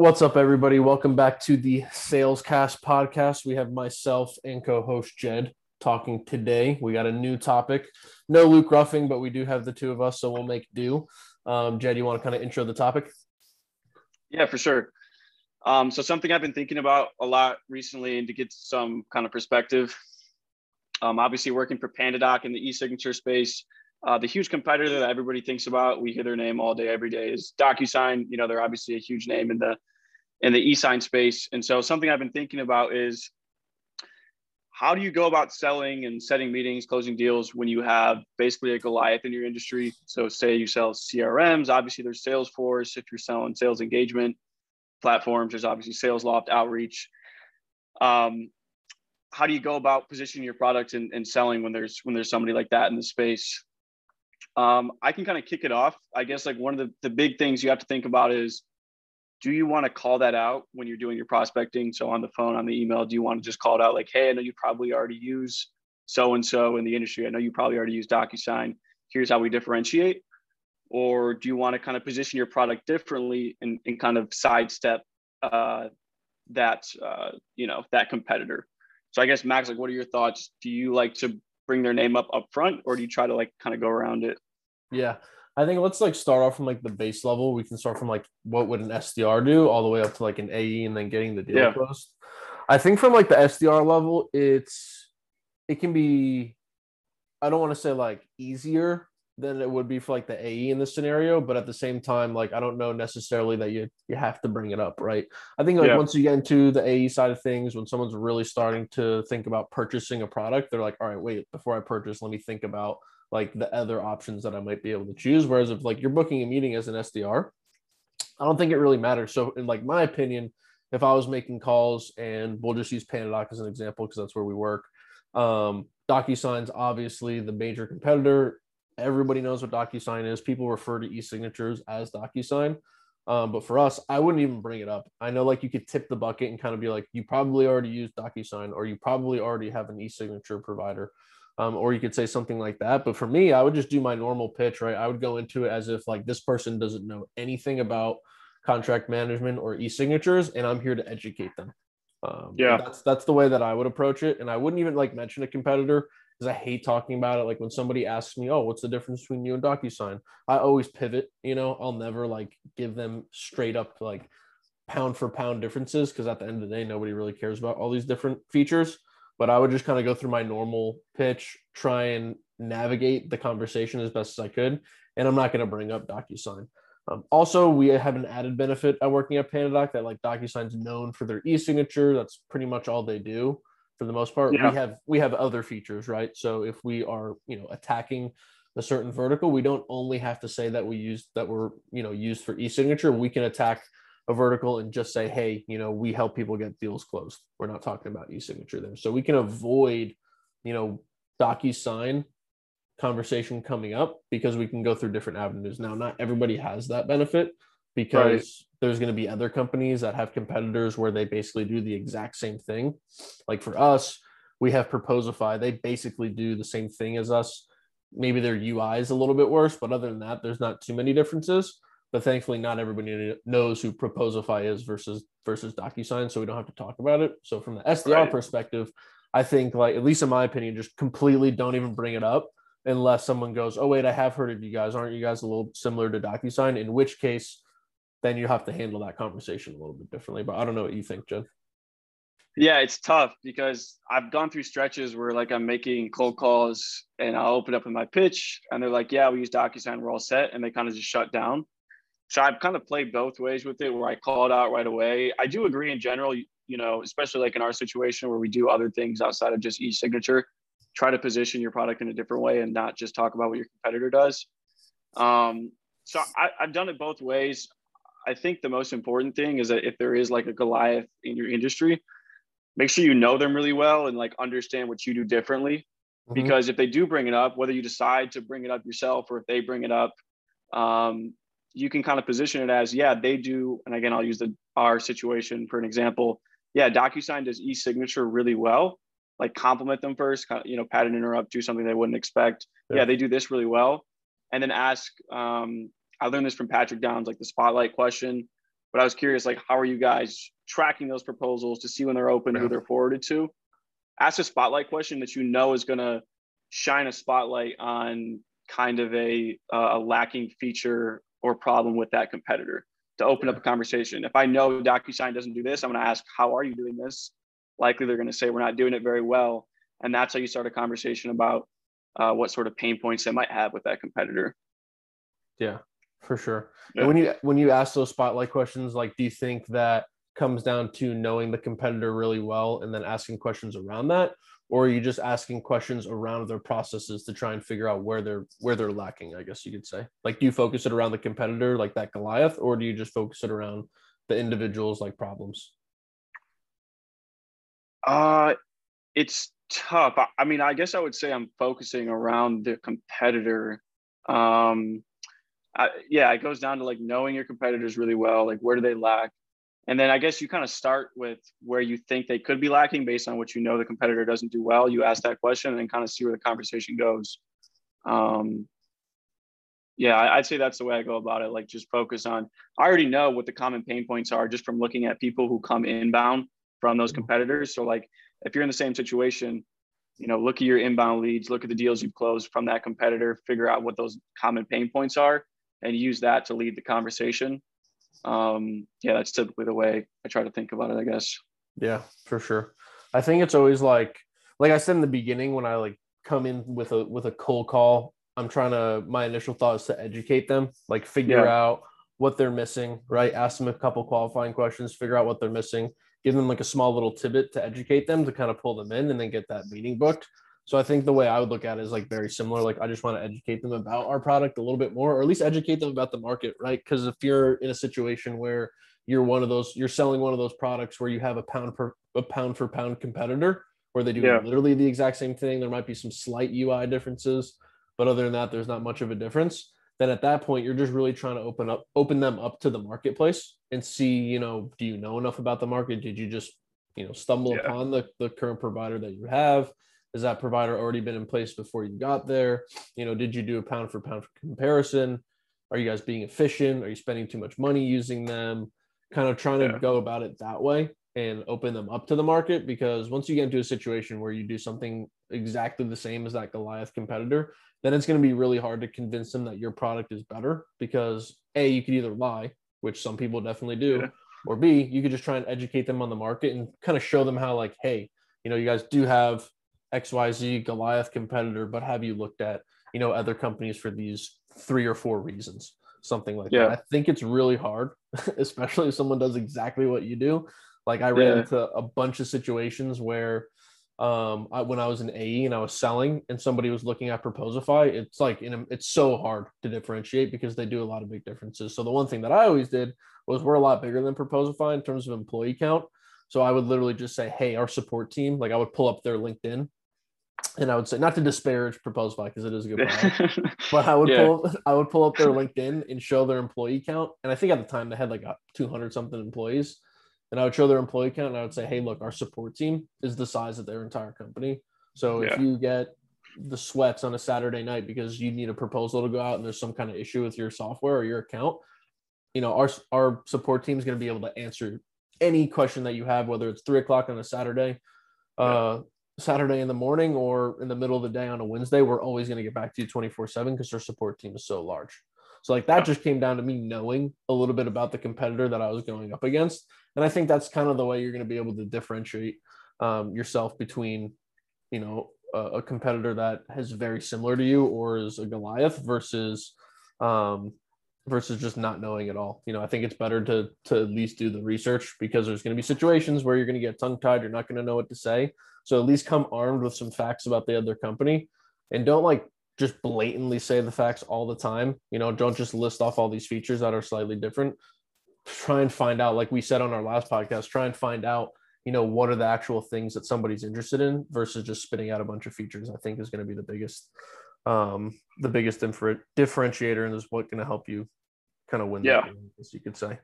What's up, everybody? Welcome back to the Salescast podcast. We have myself and co host Jed talking today. We got a new topic. No Luke Ruffing, but we do have the two of us, so we'll make do. Um, Jed, you want to kind of intro the topic? Yeah, for sure. Um, so, something I've been thinking about a lot recently and to get some kind of perspective. Um, obviously, working for PandaDoc in the e signature space, uh, the huge competitor that everybody thinks about, we hear their name all day, every day, is DocuSign. You know, they're obviously a huge name in the in the e-sign space. And so, something I've been thinking about is how do you go about selling and setting meetings, closing deals when you have basically a Goliath in your industry? So, say you sell CRMs, obviously there's Salesforce. If you're selling sales engagement platforms, there's obviously SalesLoft, Outreach. Um, how do you go about positioning your product and, and selling when there's when there's somebody like that in the space? Um, I can kind of kick it off. I guess like one of the, the big things you have to think about is do you want to call that out when you're doing your prospecting? So on the phone, on the email, do you want to just call it out like, hey, I know you probably already use so and so in the industry. I know you probably already use DocuSign. Here's how we differentiate. Or do you want to kind of position your product differently and, and kind of sidestep uh, that uh, you know that competitor? So I guess Max, like, what are your thoughts? Do you like to bring their name up up front, or do you try to like kind of go around it? Yeah. I think let's like start off from like the base level. We can start from like what would an SDR do all the way up to like an AE and then getting the deal yeah. closed. I think from like the SDR level, it's it can be I don't want to say like easier than it would be for like the AE in this scenario, but at the same time, like I don't know necessarily that you you have to bring it up, right? I think like yeah. once you get into the AE side of things, when someone's really starting to think about purchasing a product, they're like, all right, wait, before I purchase, let me think about like the other options that I might be able to choose. Whereas if like you're booking a meeting as an SDR, I don't think it really matters. So in like my opinion, if I was making calls and we'll just use PandaDoc as an example because that's where we work. Um, DocuSign's obviously the major competitor. Everybody knows what DocuSign is. People refer to e-signatures as DocuSign. Um, but for us, I wouldn't even bring it up. I know like you could tip the bucket and kind of be like, you probably already use DocuSign or you probably already have an e-signature provider um, or you could say something like that. But for me, I would just do my normal pitch, right? I would go into it as if like this person doesn't know anything about contract management or e-signatures, and I'm here to educate them. Um, yeah, that's that's the way that I would approach it, and I wouldn't even like mention a competitor because I hate talking about it. Like when somebody asks me, "Oh, what's the difference between you and DocuSign?" I always pivot. You know, I'll never like give them straight up like pound for pound differences because at the end of the day, nobody really cares about all these different features but I would just kind of go through my normal pitch, try and navigate the conversation as best as I could. And I'm not going to bring up DocuSign. Um, also, we have an added benefit at working at PandaDoc that like DocuSign's known for their e-signature. That's pretty much all they do for the most part. Yeah. We have we have other features, right? So if we are you know attacking a certain vertical, we don't only have to say that we use that we're you know used for e-signature. We can attack a vertical and just say, hey, you know, we help people get deals closed. We're not talking about e-signature there. So we can avoid, you know, DocuSign conversation coming up because we can go through different avenues. Now, not everybody has that benefit because right. there's going to be other companies that have competitors where they basically do the exact same thing. Like for us, we have Proposify. They basically do the same thing as us. Maybe their UI is a little bit worse, but other than that, there's not too many differences but thankfully not everybody knows who Proposify is versus versus DocuSign, so we don't have to talk about it. So from the SDR right. perspective, I think like at least in my opinion, just completely don't even bring it up unless someone goes, "Oh wait, I have heard of you guys. Aren't you guys a little similar to DocuSign?" In which case, then you have to handle that conversation a little bit differently. But I don't know what you think, Jen. Yeah, it's tough because I've gone through stretches where like I'm making cold calls and I'll open up in my pitch and they're like, "Yeah, we use DocuSign. We're all set," and they kind of just shut down. So I've kind of played both ways with it where I call it out right away. I do agree in general, you know, especially like in our situation where we do other things outside of just e-signature, try to position your product in a different way and not just talk about what your competitor does. Um, so I, I've done it both ways. I think the most important thing is that if there is like a Goliath in your industry, make sure you know them really well and like understand what you do differently. Mm-hmm. Because if they do bring it up, whether you decide to bring it up yourself or if they bring it up, um, you can kind of position it as, yeah, they do. And again, I'll use the our situation for an example. Yeah, DocuSign does e-signature really well. Like compliment them first, you know, pattern interrupt, do something they wouldn't expect. Yeah, yeah they do this really well. And then ask, um, I learned this from Patrick Downs, like the spotlight question. But I was curious, like, how are you guys tracking those proposals to see when they're open, yeah. who they're forwarded to? Ask a spotlight question that you know is going to shine a spotlight on kind of a, uh, a lacking feature or problem with that competitor to open up a conversation. If I know DocuSign doesn't do this, I'm going to ask, how are you doing this? Likely they're going to say, we're not doing it very well. And that's how you start a conversation about uh, what sort of pain points they might have with that competitor. Yeah, for sure. Yeah. when you when you ask those spotlight questions, like, do you think that comes down to knowing the competitor really well and then asking questions around that, or are you just asking questions around their processes to try and figure out where they're where they're lacking? I guess you could say. Like, do you focus it around the competitor, like that Goliath, or do you just focus it around the individuals, like problems? Uh, it's tough. I, I mean, I guess I would say I'm focusing around the competitor. Um, I, yeah, it goes down to like knowing your competitors really well. Like, where do they lack? And then I guess you kind of start with where you think they could be lacking based on what you know the competitor doesn't do well. You ask that question and then kind of see where the conversation goes. Um, yeah, I'd say that's the way I go about it. Like, just focus on. I already know what the common pain points are just from looking at people who come inbound from those mm-hmm. competitors. So, like, if you're in the same situation, you know, look at your inbound leads, look at the deals you've closed from that competitor, figure out what those common pain points are, and use that to lead the conversation. Um, yeah, that's typically the way I try to think about it, I guess. Yeah, for sure. I think it's always like, like I said in the beginning, when I like come in with a with a cold call, I'm trying to. My initial thought is to educate them, like figure yeah. out what they're missing, right? Ask them a couple qualifying questions, figure out what they're missing, give them like a small little tidbit to educate them to kind of pull them in and then get that meeting booked. So I think the way I would look at it is like very similar. Like I just want to educate them about our product a little bit more, or at least educate them about the market, right? Because if you're in a situation where you're one of those, you're selling one of those products where you have a pound per a pound for pound competitor where they do yeah. literally the exact same thing. There might be some slight UI differences, but other than that, there's not much of a difference. Then at that point, you're just really trying to open up, open them up to the marketplace and see, you know, do you know enough about the market? Did you just, you know, stumble yeah. upon the, the current provider that you have? Has that provider already been in place before you got there? You know, did you do a pound for pound comparison? Are you guys being efficient? Are you spending too much money using them? Kind of trying yeah. to go about it that way and open them up to the market because once you get into a situation where you do something exactly the same as that Goliath competitor, then it's going to be really hard to convince them that your product is better because A, you could either lie which some people definitely do, yeah. or B, you could just try and educate them on the market and kind of show them how, like, hey, you know, you guys do have XYZ Goliath competitor, but have you looked at, you know, other companies for these three or four reasons? Something like yeah. that. I think it's really hard, especially if someone does exactly what you do. Like I ran yeah. into a bunch of situations where um I, when i was in ae and i was selling and somebody was looking at proposify it's like in a, it's so hard to differentiate because they do a lot of big differences so the one thing that i always did was we're a lot bigger than proposify in terms of employee count so i would literally just say hey our support team like i would pull up their linkedin and i would say not to disparage proposify because it is a good product but i would yeah. pull i would pull up their linkedin and show their employee count and i think at the time they had like 200 something employees and I would show their employee count and I would say, hey, look, our support team is the size of their entire company. So yeah. if you get the sweats on a Saturday night because you need a proposal to go out and there's some kind of issue with your software or your account, you know, our our support team is going to be able to answer any question that you have, whether it's three o'clock on a Saturday, yeah. uh, Saturday in the morning or in the middle of the day on a Wednesday. We're always going to get back to you 24 seven because their support team is so large. So like that just came down to me knowing a little bit about the competitor that I was going up against. And I think that's kind of the way you're going to be able to differentiate um, yourself between, you know, a, a, competitor that is very similar to you or is a Goliath versus um, versus just not knowing at all. You know, I think it's better to to at least do the research because there's going to be situations where you're going to get tongue tied. You're not going to know what to say. So at least come armed with some facts about the other company, and don't like just blatantly say the facts all the time. You know, don't just list off all these features that are slightly different. Try and find out, like we said on our last podcast, try and find out, you know, what are the actual things that somebody's interested in versus just spitting out a bunch of features. I think is going to be the biggest, um, the biggest differ- differentiator and is what going to help you kind of win. Yeah, game, as you could say.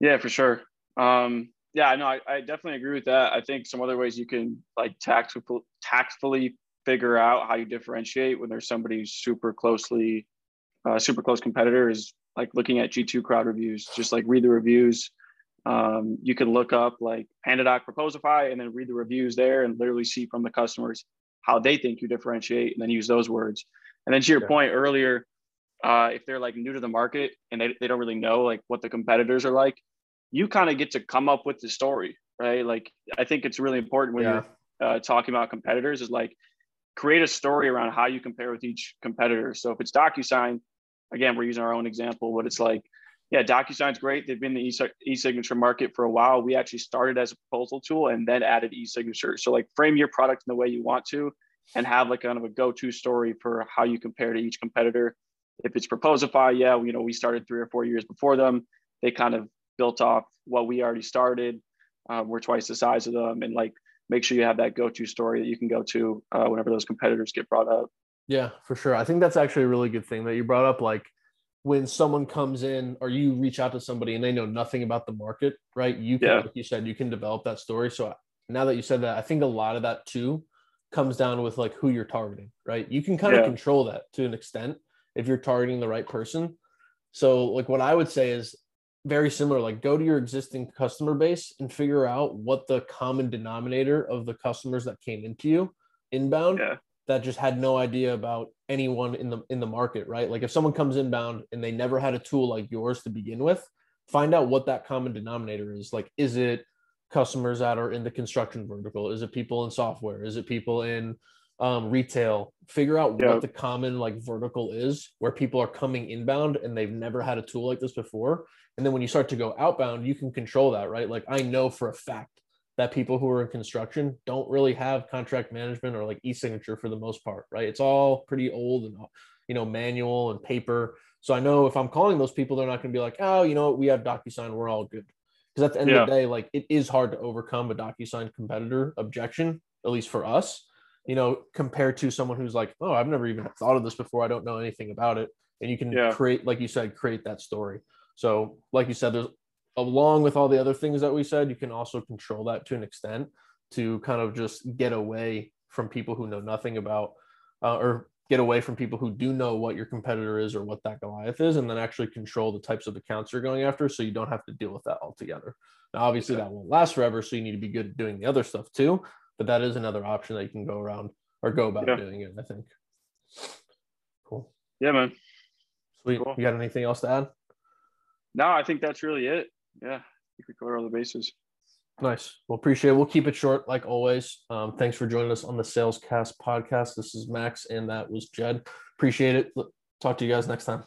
Yeah, for sure. Um, yeah, no, I, I definitely agree with that. I think some other ways you can like tactful, tactfully figure out how you differentiate when there's somebody super closely, uh, super close competitor is like looking at G2 crowd reviews, just like read the reviews. Um, you can look up like PandaDoc Proposify and then read the reviews there and literally see from the customers how they think you differentiate and then use those words. And then to your yeah. point earlier, uh, if they're like new to the market and they, they don't really know like what the competitors are like, you kind of get to come up with the story, right? Like I think it's really important when yeah. you're uh, talking about competitors is like create a story around how you compare with each competitor. So if it's DocuSign, again, we're using our own example, but it's like, yeah, DocuSign's great. They've been in the e-signature market for a while. We actually started as a proposal tool and then added e-signature. So like frame your product in the way you want to and have like kind of a go-to story for how you compare to each competitor. If it's Proposify, yeah, you know, we started three or four years before them. They kind of built off what we already started. Um, we're twice the size of them. And like make sure you have that go-to story that you can go to uh, whenever those competitors get brought up. Yeah, for sure. I think that's actually a really good thing that you brought up. Like when someone comes in or you reach out to somebody and they know nothing about the market, right? You can, yeah. like you said, you can develop that story. So now that you said that, I think a lot of that too comes down with like who you're targeting, right? You can kind yeah. of control that to an extent if you're targeting the right person. So like what I would say is very similar like go to your existing customer base and figure out what the common denominator of the customers that came into you inbound yeah. that just had no idea about anyone in the in the market right like if someone comes inbound and they never had a tool like yours to begin with find out what that common denominator is like is it customers that are in the construction vertical is it people in software is it people in um, retail figure out what the common like vertical is where people are coming inbound and they've never had a tool like this before and then when you start to go outbound, you can control that, right? Like I know for a fact that people who are in construction don't really have contract management or like e-signature for the most part, right? It's all pretty old and you know manual and paper. So I know if I'm calling those people, they're not going to be like, oh, you know what, we have DocuSign, we're all good. Because at the end yeah. of the day, like it is hard to overcome a DocuSign competitor objection, at least for us. You know, compared to someone who's like, oh, I've never even thought of this before. I don't know anything about it. And you can yeah. create, like you said, create that story. So, like you said, there's along with all the other things that we said, you can also control that to an extent to kind of just get away from people who know nothing about uh, or get away from people who do know what your competitor is or what that Goliath is, and then actually control the types of accounts you're going after so you don't have to deal with that altogether. Now, obviously, that won't last forever, so you need to be good at doing the other stuff too. But that is another option that you can go around or go about yeah. doing it, I think. Cool. Yeah, man. Sweet. Cool. You got anything else to add? no, I think that's really it. Yeah, I think we covered all the bases. Nice. Well, appreciate it. We'll keep it short like always. Um, thanks for joining us on the Salescast podcast. This is Max, and that was Jed. Appreciate it. Talk to you guys next time.